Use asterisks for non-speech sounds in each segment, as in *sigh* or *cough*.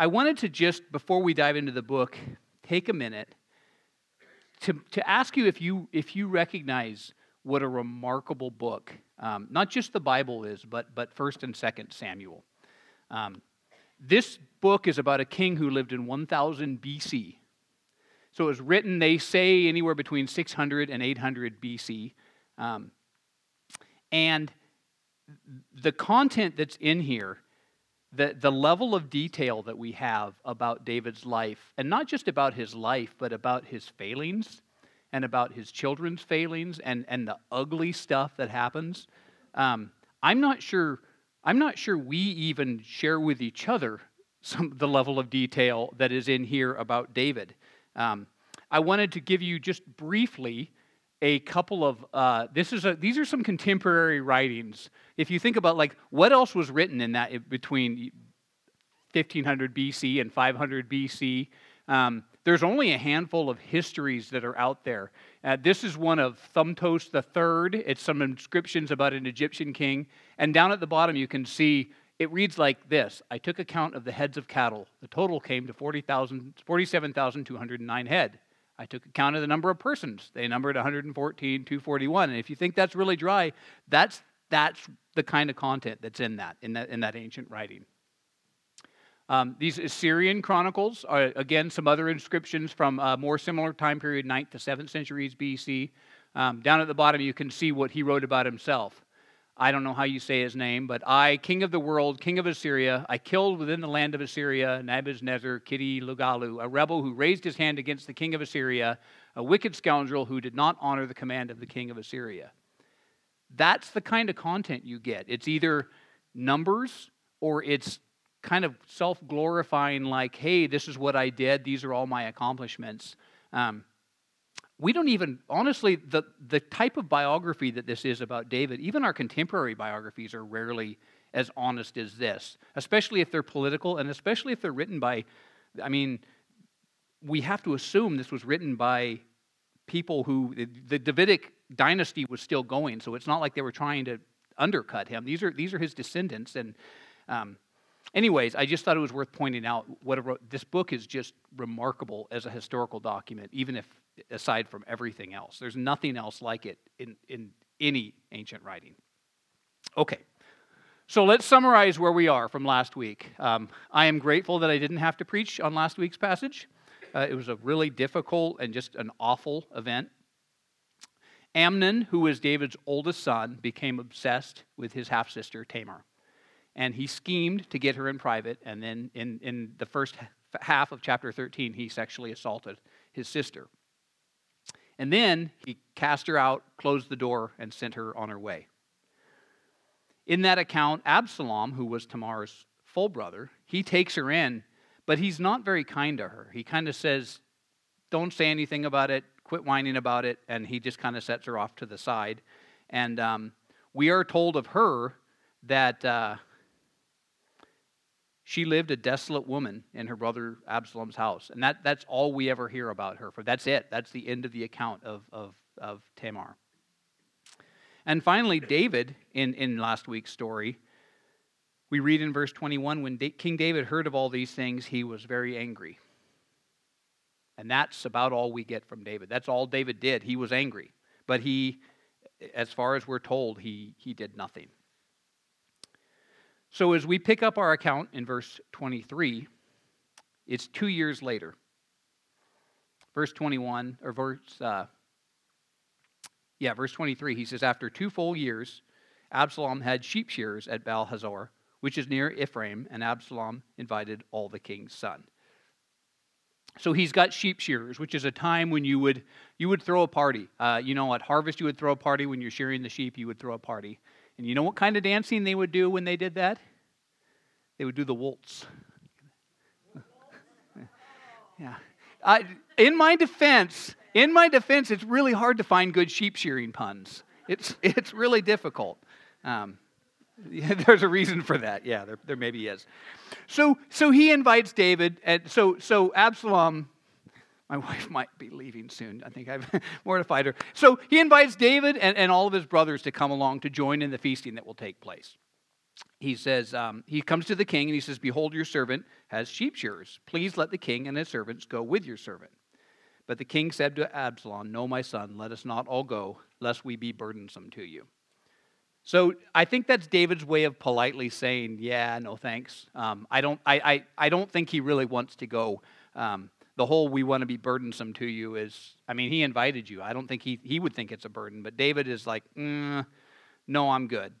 I wanted to just, before we dive into the book, take a minute to, to ask you if you if you recognize what a remarkable book, um, not just the Bible is, but but First and Second Samuel. Um, this book is about a king who lived in 1000 BC. So it was written, they say, anywhere between 600 and 800 BC. Um, and the content that's in here, the, the level of detail that we have about David's life, and not just about his life, but about his failings and about his children's failings and, and the ugly stuff that happens. Um, I'm not sure. I'm not sure we even share with each other some the level of detail that is in here about David. Um, I wanted to give you just briefly a couple of uh, this is a, these are some contemporary writings. If you think about like what else was written in that between 1500 BC and 500 BC, um, there's only a handful of histories that are out there. Uh, this is one of Thutmose III. It's some inscriptions about an Egyptian king. And down at the bottom, you can see it reads like this I took account of the heads of cattle. The total came to 47,209 head. I took account of the number of persons. They numbered 114, 241. And if you think that's really dry, that's, that's the kind of content that's in that, in that, in that ancient writing. Um, these Assyrian chronicles are, again, some other inscriptions from a more similar time period, 9th to 7th centuries BC. Um, down at the bottom, you can see what he wrote about himself. I don't know how you say his name, but I, king of the world, king of Assyria, I killed within the land of Assyria Nebuchadnezzar, Kitty-Lugalu, a rebel who raised his hand against the king of Assyria, a wicked scoundrel who did not honor the command of the king of Assyria. That's the kind of content you get. It's either numbers or it's kind of self glorifying, like, hey, this is what I did, these are all my accomplishments. Um, we don't even honestly the, the type of biography that this is about david even our contemporary biographies are rarely as honest as this especially if they're political and especially if they're written by i mean we have to assume this was written by people who the davidic dynasty was still going so it's not like they were trying to undercut him. These are these are his descendants and um, anyways i just thought it was worth pointing out what a, this book is just remarkable as a historical document even if aside from everything else. There's nothing else like it in, in any ancient writing. Okay, so let's summarize where we are from last week. Um, I am grateful that I didn't have to preach on last week's passage. Uh, it was a really difficult and just an awful event. Amnon, who was David's oldest son, became obsessed with his half sister Tamar. And he schemed to get her in private, and then in, in the first half of chapter 13, he sexually assaulted his sister. And then he cast her out, closed the door, and sent her on her way. In that account, Absalom, who was Tamar's full brother, he takes her in, but he's not very kind to her. He kind of says, Don't say anything about it, quit whining about it, and he just kind of sets her off to the side. And um, we are told of her that uh, she lived a desolate woman in her brother Absalom's house. And that, that's all we ever hear about her. For that's it. That's the end of the account of, of, of Tamar. And finally, David, in, in last week's story, we read in verse 21 when King David heard of all these things, he was very angry. And that's about all we get from David. That's all David did. He was angry. But he, as far as we're told, he, he did nothing. So as we pick up our account in verse 23, it's two years later. Verse 21, or verse, uh, yeah, verse 23, he says, After two full years, Absalom had sheep shears at Baal Hazor, which is near Ephraim, and Absalom invited all the king's son. So he's got sheep shearers, which is a time when you would you would throw a party. Uh, you know, at harvest you would throw a party. When you're shearing the sheep, you would throw a party. And you know what kind of dancing they would do when they did that? They would do the waltz. *laughs* yeah. I, in my defense, in my defense, it's really hard to find good sheep shearing puns. It's, *laughs* it's really difficult. Um, *laughs* yeah, there's a reason for that. Yeah, there, there maybe is. So, so he invites David, and so, so Absalom my wife might be leaving soon. I think I've mortified her. So he invites David and, and all of his brothers to come along to join in the feasting that will take place. He says, um, he comes to the king and he says, Behold, your servant has sheep shearers. Please let the king and his servants go with your servant. But the king said to Absalom, No, my son, let us not all go, lest we be burdensome to you. So I think that's David's way of politely saying, Yeah, no thanks. Um, I, don't, I, I, I don't think he really wants to go. Um, the whole we want to be burdensome to you is, I mean, he invited you. I don't think he, he would think it's a burden, but David is like, mm, No, I'm good.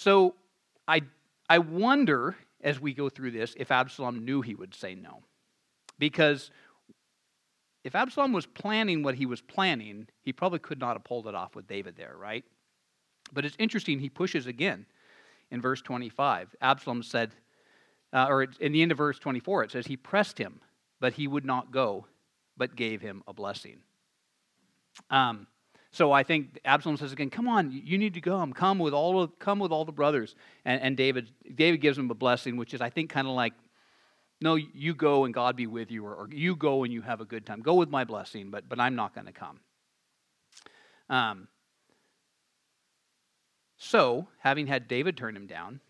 So I, I wonder as we go through this if Absalom knew he would say no. Because if Absalom was planning what he was planning, he probably could not have pulled it off with David there, right? But it's interesting, he pushes again in verse 25. Absalom said, uh, or in the end of verse 24, it says, He pressed him, but he would not go, but gave him a blessing. Um, so I think Absalom says again, "Come on, you need to come. Come with all come with all the brothers." And, and David David gives him a blessing, which is I think kind of like, "No, you go and God be with you," or, or, "You go and you have a good time. Go with my blessing, but but I'm not going to come." Um. So, having had David turn him down,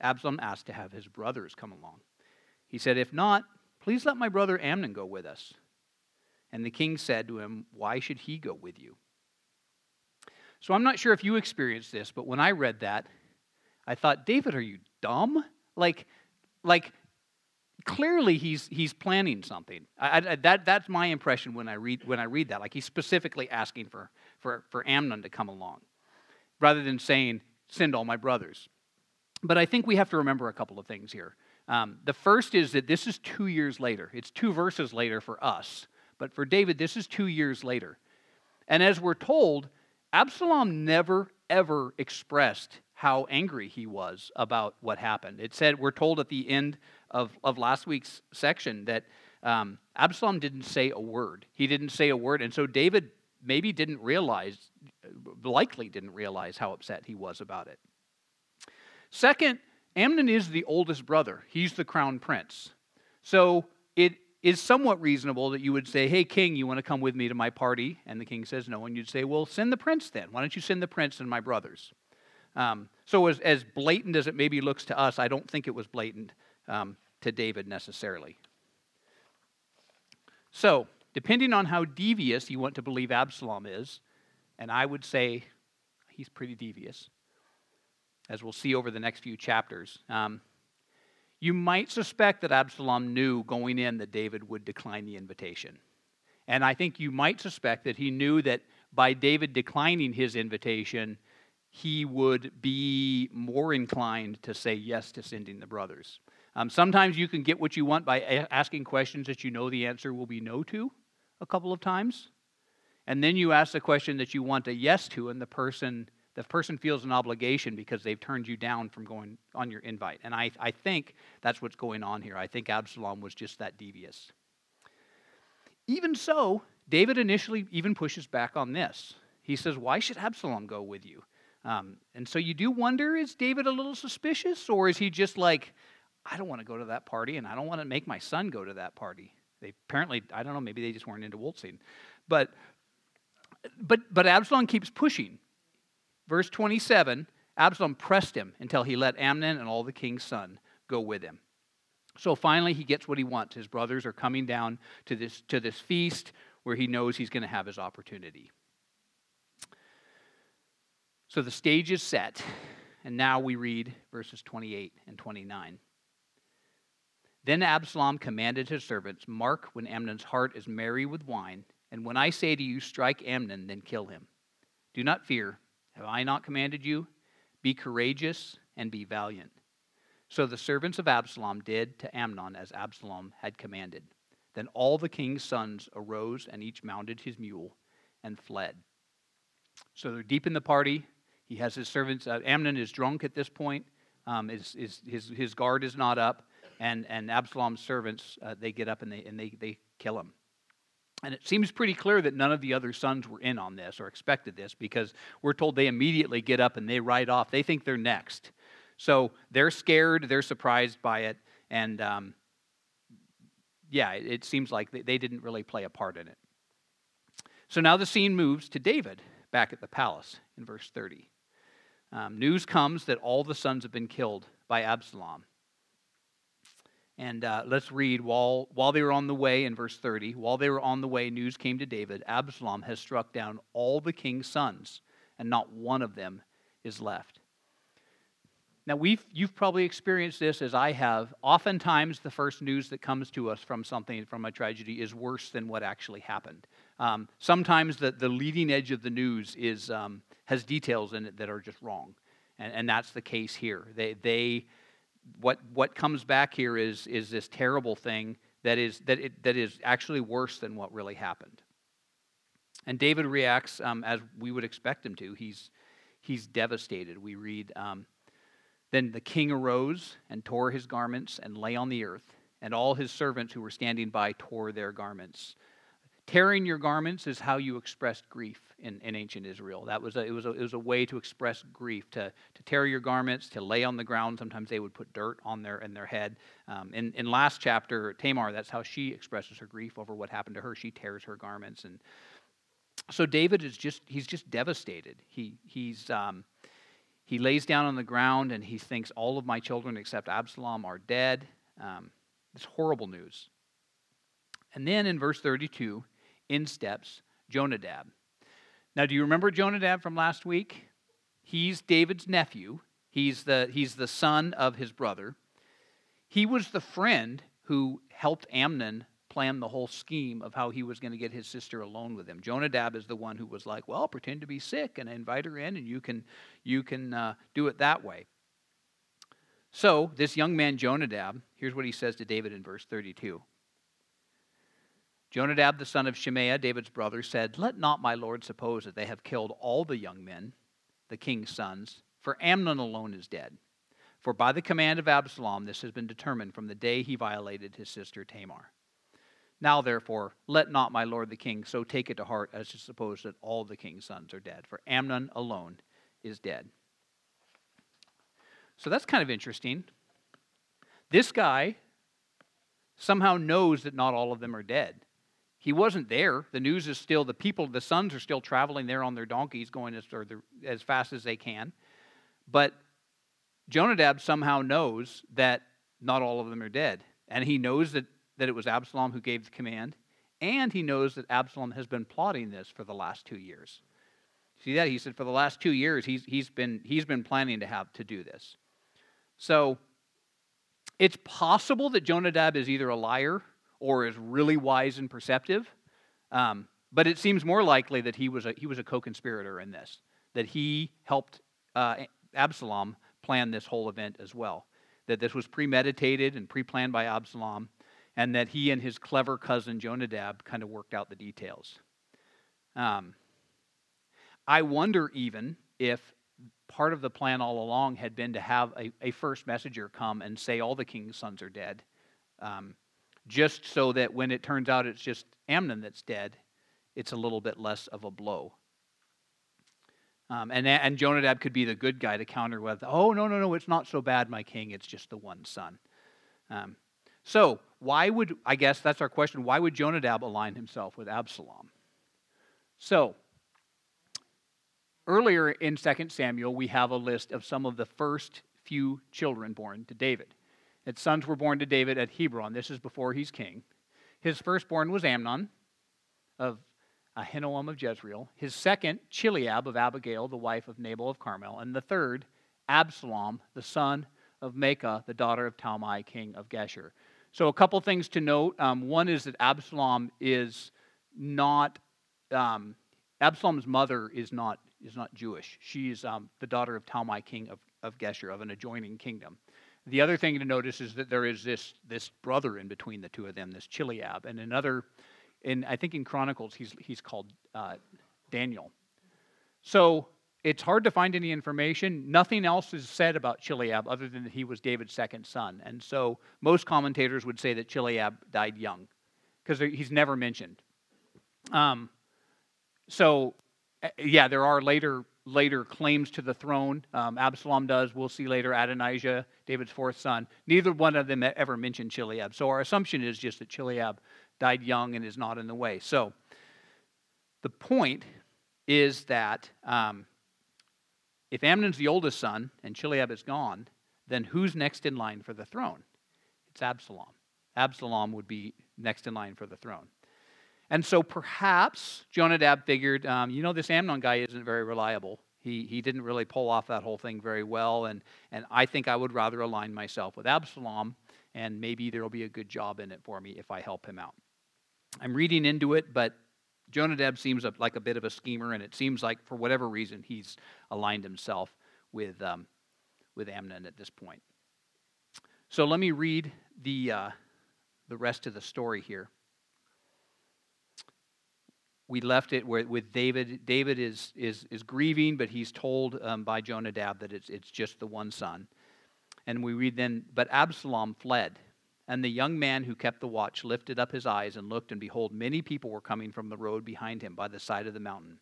Absalom asked to have his brothers come along. He said, "If not, please let my brother Amnon go with us." And the king said to him, "Why should he go with you?" So I'm not sure if you experienced this, but when I read that, I thought, David, are you dumb? Like, like clearly he's he's planning something. I, I, that that's my impression when I read when I read that. Like he's specifically asking for for for Amnon to come along, rather than saying send all my brothers. But I think we have to remember a couple of things here. Um, the first is that this is two years later. It's two verses later for us, but for David, this is two years later. And as we're told, Absalom never, ever expressed how angry he was about what happened. It said, we're told at the end of, of last week's section that um, Absalom didn't say a word. He didn't say a word. And so David maybe didn't realize, likely didn't realize how upset he was about it. Second, Amnon is the oldest brother, he's the crown prince. So it is somewhat reasonable that you would say, Hey, king, you want to come with me to my party? And the king says no. And you'd say, Well, send the prince then. Why don't you send the prince and my brothers? Um, so, as, as blatant as it maybe looks to us, I don't think it was blatant um, to David necessarily. So, depending on how devious you want to believe Absalom is, and I would say he's pretty devious, as we'll see over the next few chapters. Um, you might suspect that Absalom knew going in that David would decline the invitation. And I think you might suspect that he knew that by David declining his invitation, he would be more inclined to say yes to sending the brothers. Um, sometimes you can get what you want by asking questions that you know the answer will be no to a couple of times. And then you ask the question that you want a yes to, and the person the person feels an obligation because they've turned you down from going on your invite. And I, I think that's what's going on here. I think Absalom was just that devious. Even so, David initially even pushes back on this. He says, Why should Absalom go with you? Um, and so you do wonder is David a little suspicious, or is he just like, I don't want to go to that party and I don't want to make my son go to that party? They apparently, I don't know, maybe they just weren't into waltzing. But, but, but Absalom keeps pushing. Verse 27 Absalom pressed him until he let Amnon and all the king's son go with him. So finally, he gets what he wants. His brothers are coming down to this, to this feast where he knows he's going to have his opportunity. So the stage is set, and now we read verses 28 and 29. Then Absalom commanded his servants, Mark when Amnon's heart is merry with wine, and when I say to you, strike Amnon, then kill him. Do not fear, have I not commanded you? Be courageous and be valiant. So the servants of Absalom did to Amnon as Absalom had commanded. Then all the king's sons arose and each mounted his mule and fled. So they're deep in the party. He has his servants. Uh, Amnon is drunk at this point. Um, is, is, his, his guard is not up. And, and Absalom's servants, uh, they get up and, they, and they, they kill him. And it seems pretty clear that none of the other sons were in on this or expected this because we're told they immediately get up and they ride off. They think they're next. So they're scared, they're surprised by it, and um, yeah, it, seems like they, they didn't really play a part in it. So now the scene moves to David back at the palace in verse 30. Um, news comes that all the sons have been killed by Absalom. And uh, let's read while, while they were on the way in verse 30, while they were on the way, news came to David Absalom has struck down all the king's sons, and not one of them is left. Now, we've, you've probably experienced this as I have. Oftentimes, the first news that comes to us from something, from a tragedy, is worse than what actually happened. Um, sometimes the, the leading edge of the news is, um, has details in it that are just wrong. And, and that's the case here. They, they, what, what comes back here is, is this terrible thing that is, that, it, that is actually worse than what really happened. And David reacts um, as we would expect him to. He's, he's devastated. We read, um, Then the king arose and tore his garments and lay on the earth, and all his servants who were standing by tore their garments. Tearing your garments is how you expressed grief in, in ancient Israel. That was a, it, was a, it was a way to express grief, to, to tear your garments, to lay on the ground. Sometimes they would put dirt on their, in their head. Um, in, in last chapter, Tamar, that's how she expresses her grief over what happened to her. She tears her garments. And so David is just, he's just devastated. He, he's, um, he lays down on the ground and he thinks all of my children except Absalom are dead. Um, it's horrible news. And then in verse 32, in steps Jonadab. Now, do you remember Jonadab from last week? He's David's nephew. He's the, he's the son of his brother. He was the friend who helped Amnon plan the whole scheme of how he was going to get his sister alone with him. Jonadab is the one who was like, "Well, pretend to be sick and invite her in, and you can you can uh, do it that way." So this young man Jonadab, here's what he says to David in verse 32. Jonadab, the son of Shimeah, David's brother, said, Let not my lord suppose that they have killed all the young men, the king's sons, for Amnon alone is dead. For by the command of Absalom this has been determined from the day he violated his sister Tamar. Now, therefore, let not my lord the king so take it to heart as to suppose that all the king's sons are dead, for Amnon alone is dead. So that's kind of interesting. This guy somehow knows that not all of them are dead. He wasn't there. The news is still, the people, the sons are still traveling there on their donkeys, going as, as fast as they can. But Jonadab somehow knows that not all of them are dead. And he knows that, that it was Absalom who gave the command. And he knows that Absalom has been plotting this for the last two years. See that? He said for the last two years he's, he's, been, he's been planning to have to do this. So it's possible that Jonadab is either a liar or is really wise and perceptive. Um, but it seems more likely that he was a, he was a co conspirator in this, that he helped uh, Absalom plan this whole event as well. That this was premeditated and pre planned by Absalom, and that he and his clever cousin Jonadab kind of worked out the details. Um, I wonder even if part of the plan all along had been to have a, a first messenger come and say all the king's sons are dead. Um, just so that when it turns out it's just Amnon that's dead, it's a little bit less of a blow. Um, and, and Jonadab could be the good guy to counter with, oh, no, no, no, it's not so bad, my king, it's just the one son. Um, so, why would, I guess that's our question, why would Jonadab align himself with Absalom? So, earlier in 2 Samuel, we have a list of some of the first few children born to David. Its sons were born to David at Hebron. This is before he's king. His firstborn was Amnon of Ahinoam of Jezreel. His second, Chileab of Abigail, the wife of Nabal of Carmel. And the third, Absalom, the son of Maacah, the daughter of Talmai, king of Geshur. So, a couple things to note. Um, one is that Absalom is not, um, Absalom's mother is not, is not Jewish. She's um, the daughter of Talmai, king of, of Geshur, of an adjoining kingdom. The other thing to notice is that there is this, this brother in between the two of them, this Chileab. And another, in, I think in Chronicles, he's, he's called uh, Daniel. So it's hard to find any information. Nothing else is said about Chileab other than that he was David's second son. And so most commentators would say that Chileab died young because he's never mentioned. Um, so, eh, yeah, there are later later claims to the throne. Um, Absalom does. We'll see later Adonijah, David's fourth son. Neither one of them ever mentioned Chileab. So our assumption is just that Chileab died young and is not in the way. So the point is that um, if Amnon's the oldest son and Chileab is gone, then who's next in line for the throne? It's Absalom. Absalom would be next in line for the throne. And so perhaps Jonadab figured, um, you know, this Amnon guy isn't very reliable. He, he didn't really pull off that whole thing very well, and, and I think I would rather align myself with Absalom, and maybe there will be a good job in it for me if I help him out. I'm reading into it, but Jonadab seems like a bit of a schemer, and it seems like for whatever reason he's aligned himself with, um, with Amnon at this point. So let me read the, uh, the rest of the story here. We left it with David. David is, is, is grieving, but he's told um, by Jonadab that it's, it's just the one son. And we read then, but Absalom fled and the young man who kept the watch lifted up his eyes and looked, and behold, many people were coming from the road behind him by the side of the mountain.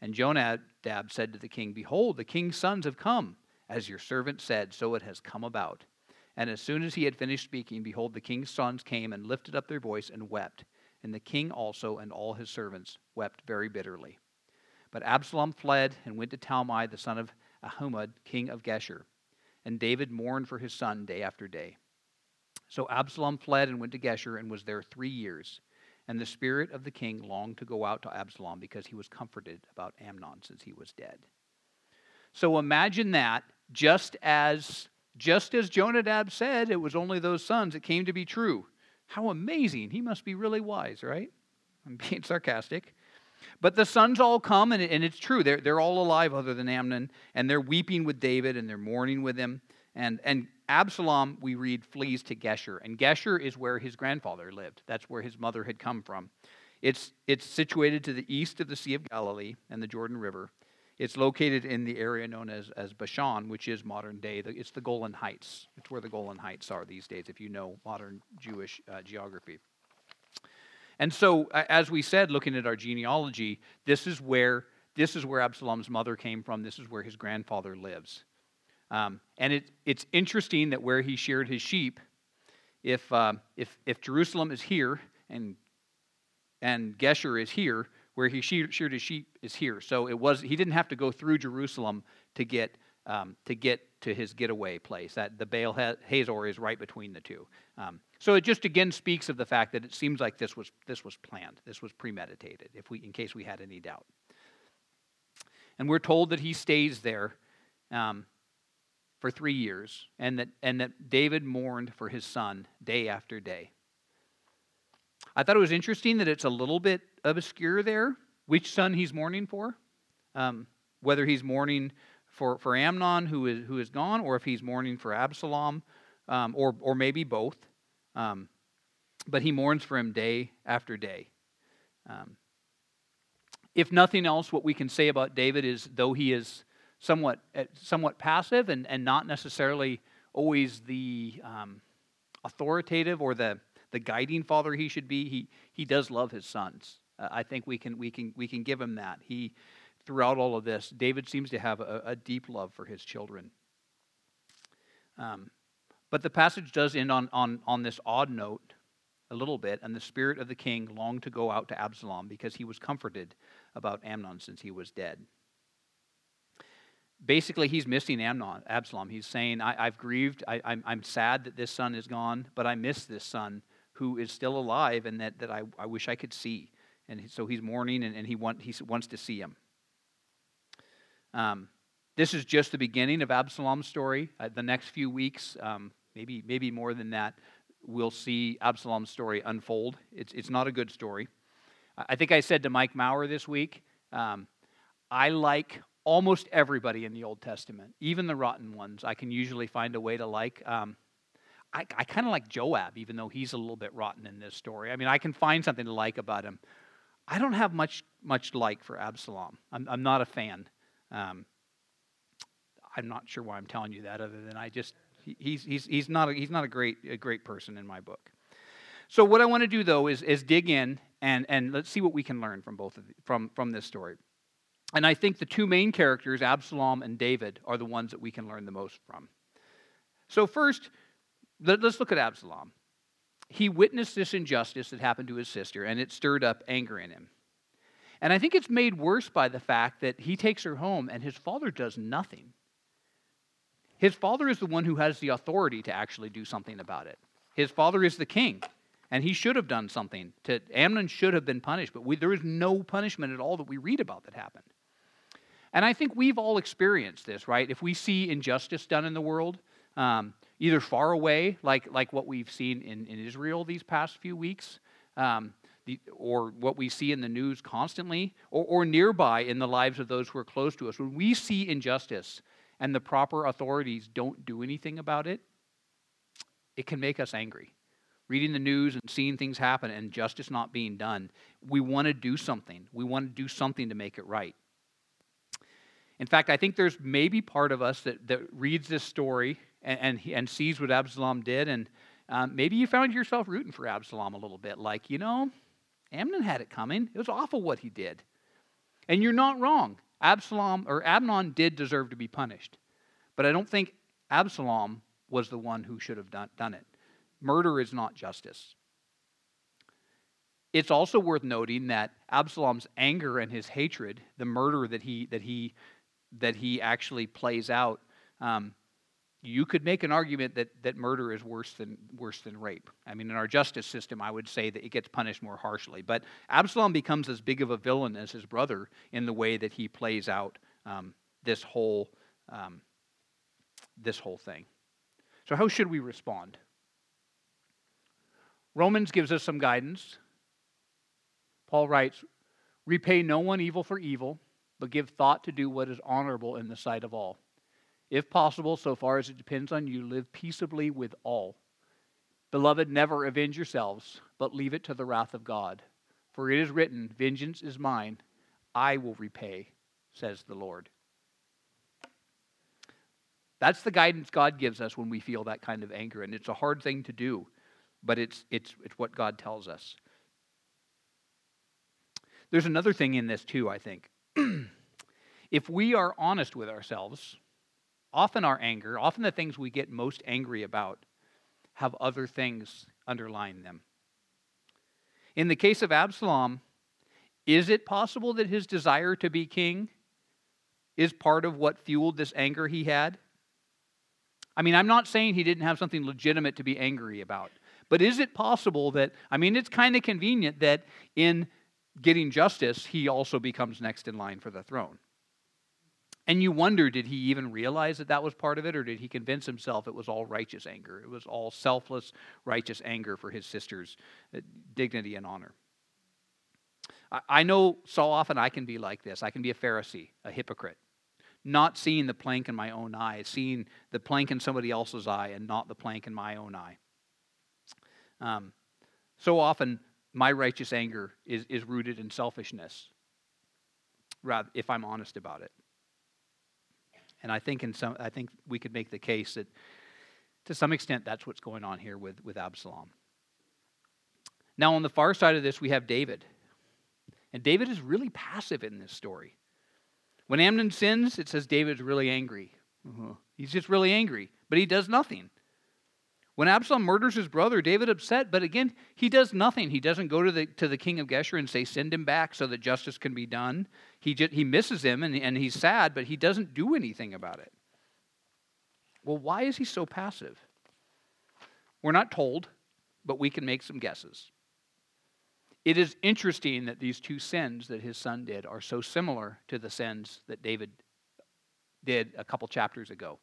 And Jonadab said to the king, Behold, the king's sons have come. As your servant said, so it has come about. And as soon as he had finished speaking, behold, the king's sons came and lifted up their voice and wept. And the king also and all his servants wept very bitterly. But Absalom fled and went to Talmai, the son of Ammihud, king of Geshur. And David mourned for his son day after day. So Absalom fled and went to Geshur and was there three years. And the spirit of the king longed to go out to Absalom because he was comforted about Amnon since he was dead. So imagine that just as just as Jonadab said, it was only those sons that came to be true. How amazing. He must be really wise, right? *laughs* I'm being sarcastic. But the sons all come, and, and it's true. They're, they're all alive other than Amnon, and they're weeping with David, and they're mourning with him. And, and Absalom, we read, flees to Geshur. And Geshur is where his grandfather lived. That's where his mother had come from. It's, it's situated to the east of the Sea of Galilee and the Jordan River. It's located in the area known as, as Bashan, which is modern day. It's the Golan Heights. It's where the Golan Heights are these days, if you know modern Jewish uh, geography. And so, as we said, looking at our genealogy, this is where this is where Absalom's mother came from. This is where his grandfather lives. Um, and it, it's interesting that where he sheared his sheep, if, uh, if, if Jerusalem is here and, and Geshur is here, where he sheared his sheep is here. So it was he didn't have to go through Jerusalem to get um, to get to his getaway place. That the Baal Hazor is right between the two. Um, so it just again speaks of the fact that it seems like this was this was planned. This was premeditated. If we in case we had any doubt. And we're told that he stays there. Um, for three years, and that, and that David mourned for his son day after day. I thought it was interesting that it's a little bit obscure there which son he's mourning for, um, whether he's mourning for, for Amnon, who is, who is gone, or if he's mourning for Absalom, um, or, or maybe both. Um, but he mourns for him day after day. Um, if nothing else, what we can say about David is though he is somewhat, eh, somewhat passive and, and not necessarily always the um, authoritative or the, the guiding father he should be, he, he does love his sons. Uh, I think we can, we, can, we can give him that. He, throughout all of this, David seems to have a, a deep love for his children. Um, but the passage does end on, on, on this odd note a little bit, and the spirit of the king longed to go out to Absalom because he was comforted about Amnon since he was dead basically he's missing Amnon, Absalom. He's saying, I, have grieved. I, I'm, I'm sad that this son is gone, but I miss this son who is still alive and that, that I, I wish I could see. And so he's mourning and, and he, want, he wants to see him. Um, this is just the beginning of Absalom's story. Uh, the next few weeks, um, maybe, maybe more than that, we'll see Absalom's story unfold. It's, it's not a good story. I think I said to Mike Maurer this week, um, I like almost everybody in the Old Testament, even the rotten ones, I can usually find a way to like. Um, I, I kind of like Joab, even though he's a little bit rotten in this story. I mean, I can find something to like about him. I don't have much much like for Absalom. I'm, I'm not a fan. Um, I'm not sure why I'm telling you that, other than I just he's he's he's not a, he's not a great a great person in my book. So what I want to do though is is dig in and and let's see what we can learn from both of the, from from this story. And I think the two main characters, Absalom and David, are the ones that we can learn the most from. So, first, let's look at Absalom. He witnessed this injustice that happened to his sister, and it stirred up anger in him. And I think it's made worse by the fact that he takes her home and his father does nothing. His father is the one who has the authority to actually do something about it. His father is the king, and he should have done something. To, Amnon should have been punished, but we, there is no punishment at all that we read about that happened. And I think we've all experienced this, right? If we see injustice done in the world, um, either far away, like, like what we've seen in, in Israel these past few weeks, um, the, or what we see in the news constantly, or, or nearby in the lives of those who are close to us, when we see injustice and the proper authorities don't do anything about it, it can make us angry. Reading the news and seeing things happen and justice not being done, we want to do something. We want to do something to make it right. In fact, I think there's maybe part of us that, that reads this story and, and, and sees what Absalom did, and um, maybe you found yourself rooting for Absalom a little bit. Like, you know, Amnon had it coming. It was awful what he did. And you're not wrong. Absalom or Amnon did deserve to be punished. But I don't think Absalom was the one who should have done, done it. Murder is not justice. It's also worth noting that Absalom's anger and his hatred, the murder that he that he that he actually plays out, um, you could make an argument that, that murder is worse than, worse than rape. I mean, in our justice system, I would say that it gets punished more harshly. But Absalom becomes as big of a villain as his brother in the way that he plays out um, this, whole, um, this whole thing. So, how should we respond? Romans gives us some guidance. Paul writes, Repay no one evil for evil, but give thought to do what is honorable in the sight of all. If possible, so far as it depends on you, live peaceably with all. Beloved, never avenge yourselves, but leave it to the wrath of God. For it is written, Vengeance is mine, I will repay, says the Lord. That's the guidance God gives us when we feel that kind of anger. And it's a hard thing to do, but it's, it's, it's what God tells us. There's another thing in this, too, I think. *clears throat* if we are honest with ourselves, often our anger, often the things we get most angry about, have other things underlying them. In the case of Absalom, is it possible that his desire to be king is part of what fueled this anger he had? I mean, I'm not saying he didn't have something legitimate to be angry about, but is it possible that, I mean, it's kind of convenient that in getting justice, he also becomes next in line for the throne. And you wonder, did he even realize that that was part of it, or did he convince himself it was all righteous anger? It was all selfless, righteous anger for his sister's uh, dignity and honor. I know so often I can be like this. I can be a Pharisee, a hypocrite, not seeing the plank in my own eye, seeing the plank in somebody else's eye and not the plank in my own eye. Um, so often, my righteous anger is, is rooted in selfishness, rather, if I'm honest about it. And I think in some, I think we could make the case that to some extent that's what's going on here with, with Absalom. Now, on the far side of this, we have David. And David is really passive in this story. When Amnon sins, it says David's really angry. Uh-huh. He's just really angry, but he does nothing. When Absalom murders his brother, David upset, but again, he does nothing. He doesn't go to the, to the king of Geshur and say, send him back so that justice can be done. He, just, he misses him and, and he's sad, but he doesn't do anything about it. Well, why is he so passive? We're not told, but we can make some guesses. It is interesting that these two sins that his son did are so similar to the sins that David did a couple chapters ago.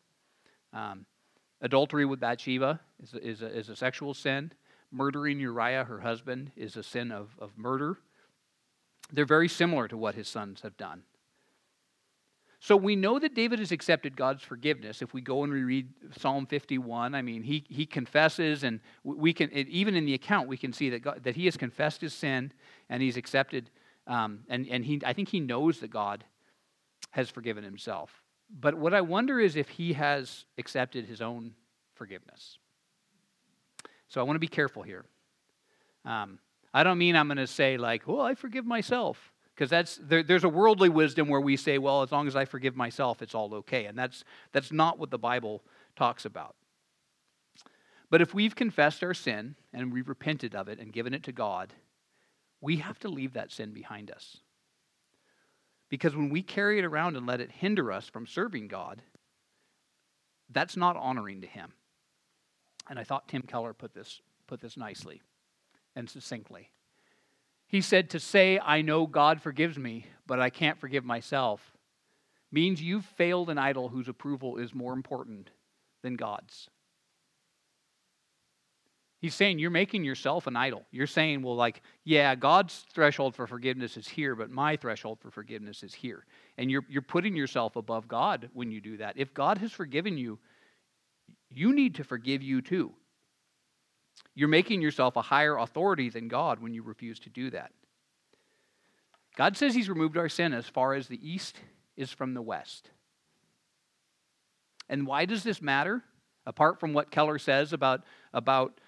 Um, Adultery with Bathsheba is is a, is a sexual sin. Murdering Uriah, her husband, is a sin of, of murder. They're very similar to what his sons have done. So we know that David has accepted God's forgiveness. If we go and we read Psalm 51, I mean, he, he confesses, and we can, even in the account, we can see that, God, that he has confessed his sin and he's accepted, um, and, and he, I think he knows that God has forgiven himself. But what I wonder is if he has accepted his own forgiveness. So I want to be careful here. Um, I don't mean I'm going to say, like, well, I forgive myself. Because that's there, there's a worldly wisdom where we say, well, as long as I forgive myself, it's all okay. And that's that's not what the Bible talks about. But if we've confessed our sin and we've repented of it and given it to God, we have to leave that sin behind us. Because when we carry it around and let it hinder us from serving God, that's not honoring to Him. And I thought Tim Keller put this, put this nicely and succinctly. He said, To say, I know God forgives me, but I can't forgive myself, means you've failed an idol whose approval is more important than God's. He's saying you're making yourself an idol. You're saying, well, like, yeah, God's threshold for forgiveness is here, but my threshold for forgiveness is here. And you're, you're putting yourself above God when you do that. If God has forgiven you, you need to forgive you too. You're making yourself a higher authority than God when you refuse to do that. God says He's removed our sin as far as the east is from the west. And why does this matter? Apart from what Keller says about, about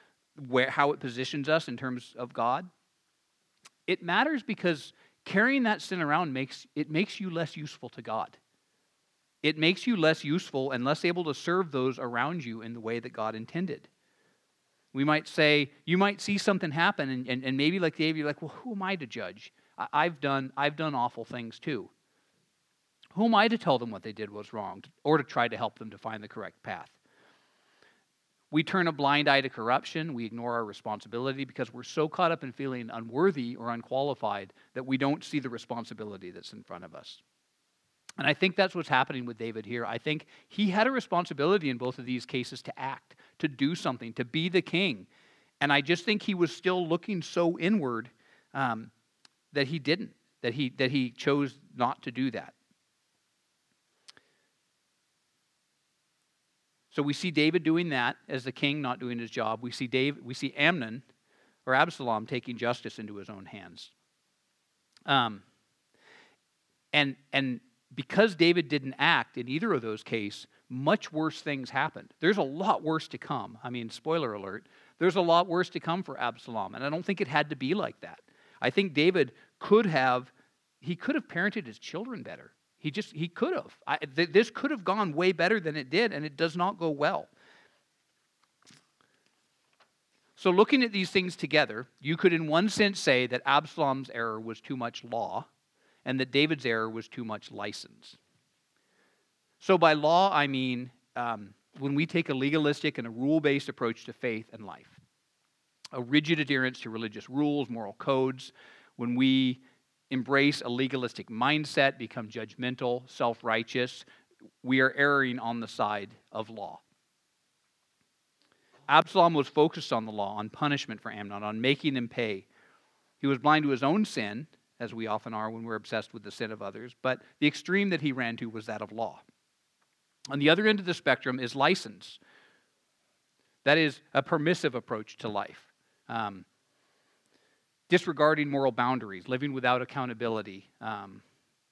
where, how it positions us in terms of God, it matters because carrying that sin around makes it makes you less useful to God. It makes you less useful and less able to serve those around you in the way that God intended. We might say, you might see something happen, and, and, and maybe like David, you're like, well, who am I to judge? I, have done, I've done awful things too. Who am I to tell them what they did was wrong or to try to help them to find the correct path? We turn a blind eye to corruption. We ignore our responsibility because we're so caught up in feeling unworthy or unqualified that we don't see the responsibility that's in front of us. And I think that's what's happening with David here. I think he had a responsibility in both of these cases to act, to do something, to be the king. And I just think he was still looking so inward um, that he didn't, that he, that he chose not to do that. So we see David doing that as the king, not doing his job. We see Dave, we see Amnon or Absalom taking justice into his own hands. Um, and and because David didn't act in either of those cases, much worse things happened. There's a lot worse to come. I mean, spoiler alert, there's a lot worse to come for Absalom. And I don't think it had to be like that. I think David could have he could have parented his children better. He just, he could have. Th- this could have gone way better than it did, and it does not go well. So, looking at these things together, you could, in one sense, say that Absalom's error was too much law and that David's error was too much license. So, by law, I mean um, when we take a legalistic and a rule based approach to faith and life, a rigid adherence to religious rules, moral codes, when we embrace a legalistic mindset, become judgmental, self righteous, we are erring on the side of law. Absalom was focused on the law, on punishment for Amnon, on making him pay. He was blind to his own sin, as we often are when we're obsessed with the sin of others, but the extreme that he ran to was that of law. On the other end of the spectrum is license. That is a permissive approach to life. Um, disregarding moral boundaries, living without accountability, um,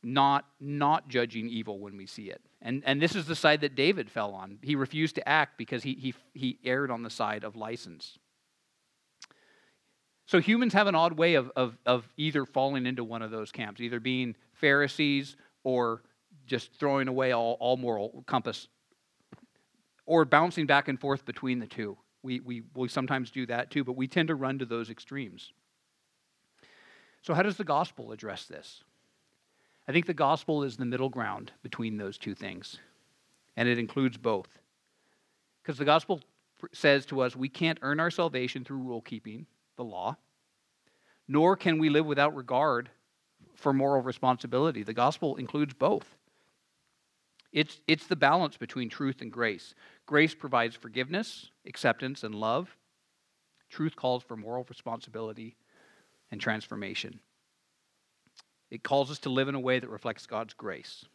not, not judging evil when we see it. And, and this is the side that David fell on. He refused to act because he, he, he erred on the side of license. So humans have an odd way of, of, of either falling into one of those camps, either being Pharisees or just throwing away all, all moral compass, or bouncing back and forth between the two. We, we, we sometimes do that too, but we tend to run to those extremes. So, how does the gospel address this? I think the gospel is the middle ground between those two things, and it includes both. Because the gospel says to us we can't earn our salvation through rule keeping, the law, nor can we live without regard for moral responsibility. The gospel includes both. It's, it's the balance between truth and grace. Grace provides forgiveness, acceptance, and love. Truth calls for moral responsibility and transformation. It calls us to live in a way that reflects God's grace.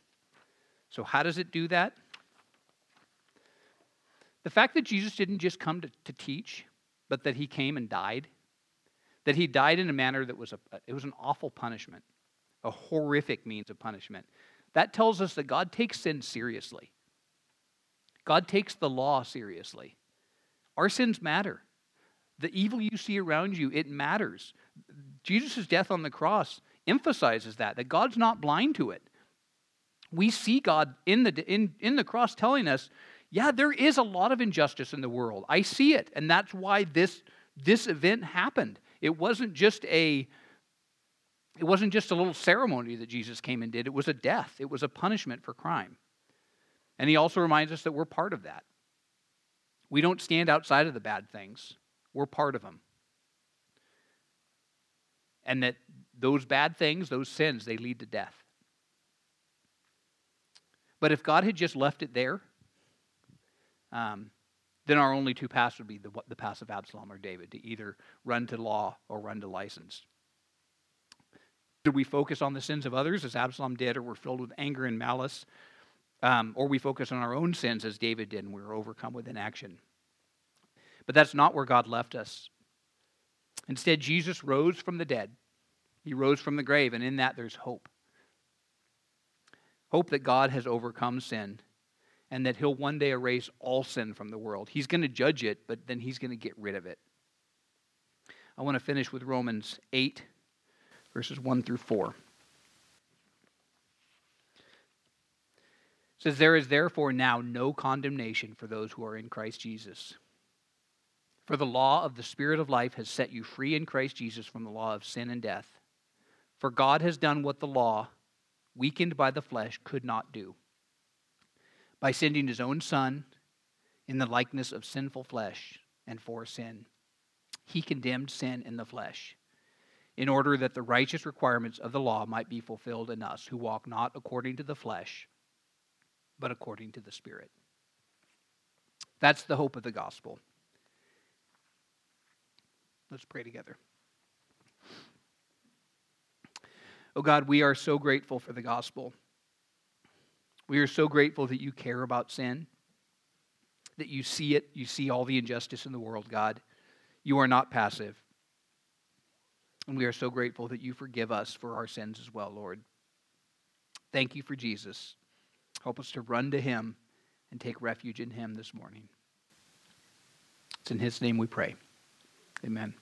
So, how does it do that? The fact that Jesus didn't just come to, to teach, but that he came and died, that he died in a manner that was a, it was an awful punishment, a horrific means of punishment. That tells us that God takes sin seriously. God takes the law seriously. Our sins matter. The evil you see around you, it matters. Jesus' death on the cross emphasizes that, that God's not blind to it. We see God in the, in, in the cross telling us, yeah, there is a lot of injustice in the world. I see it. And that's why this, this event happened. It wasn't just a, It wasn't just a little ceremony that Jesus came and did, it was a death, it was a punishment for crime. And he also reminds us that we're part of that. We don't stand outside of the bad things, we're part of them. And that those bad things, those sins, they lead to death. But if God had just left it there, um, then our only two paths would be the, the paths of Absalom or David to either run to law or run to license. Do we focus on the sins of others as Absalom did, or we're filled with anger and malice, um, or we focus on our own sins as David did and we're overcome with inaction? But that's not where God left us. Instead, Jesus rose from the dead. He rose from the grave, and in that there's hope. Hope that God has overcome sin and that he'll one day erase all sin from the world. He's going to judge it, but then he's going to get rid of it. I want to finish with Romans 8, verses 1 through 4. It says, There is therefore now no condemnation for those who are in Christ Jesus. For the law of the Spirit of life has set you free in Christ Jesus from the law of sin and death. For God has done what the law, weakened by the flesh, could not do by sending his own Son in the likeness of sinful flesh and for sin. He condemned sin in the flesh in order that the righteous requirements of the law might be fulfilled in us who walk not according to the flesh, but according to the Spirit. That's the hope of the gospel. Let's pray together. Oh God, we are so grateful for the gospel. We are so grateful that you care about sin, that you see it, you see all the injustice in the world, God. You are not passive. And we are so grateful that you forgive us for our sins as well, Lord. Thank you for Jesus. Help us to run to him and take refuge in him this morning. It's in his name we pray. Amen.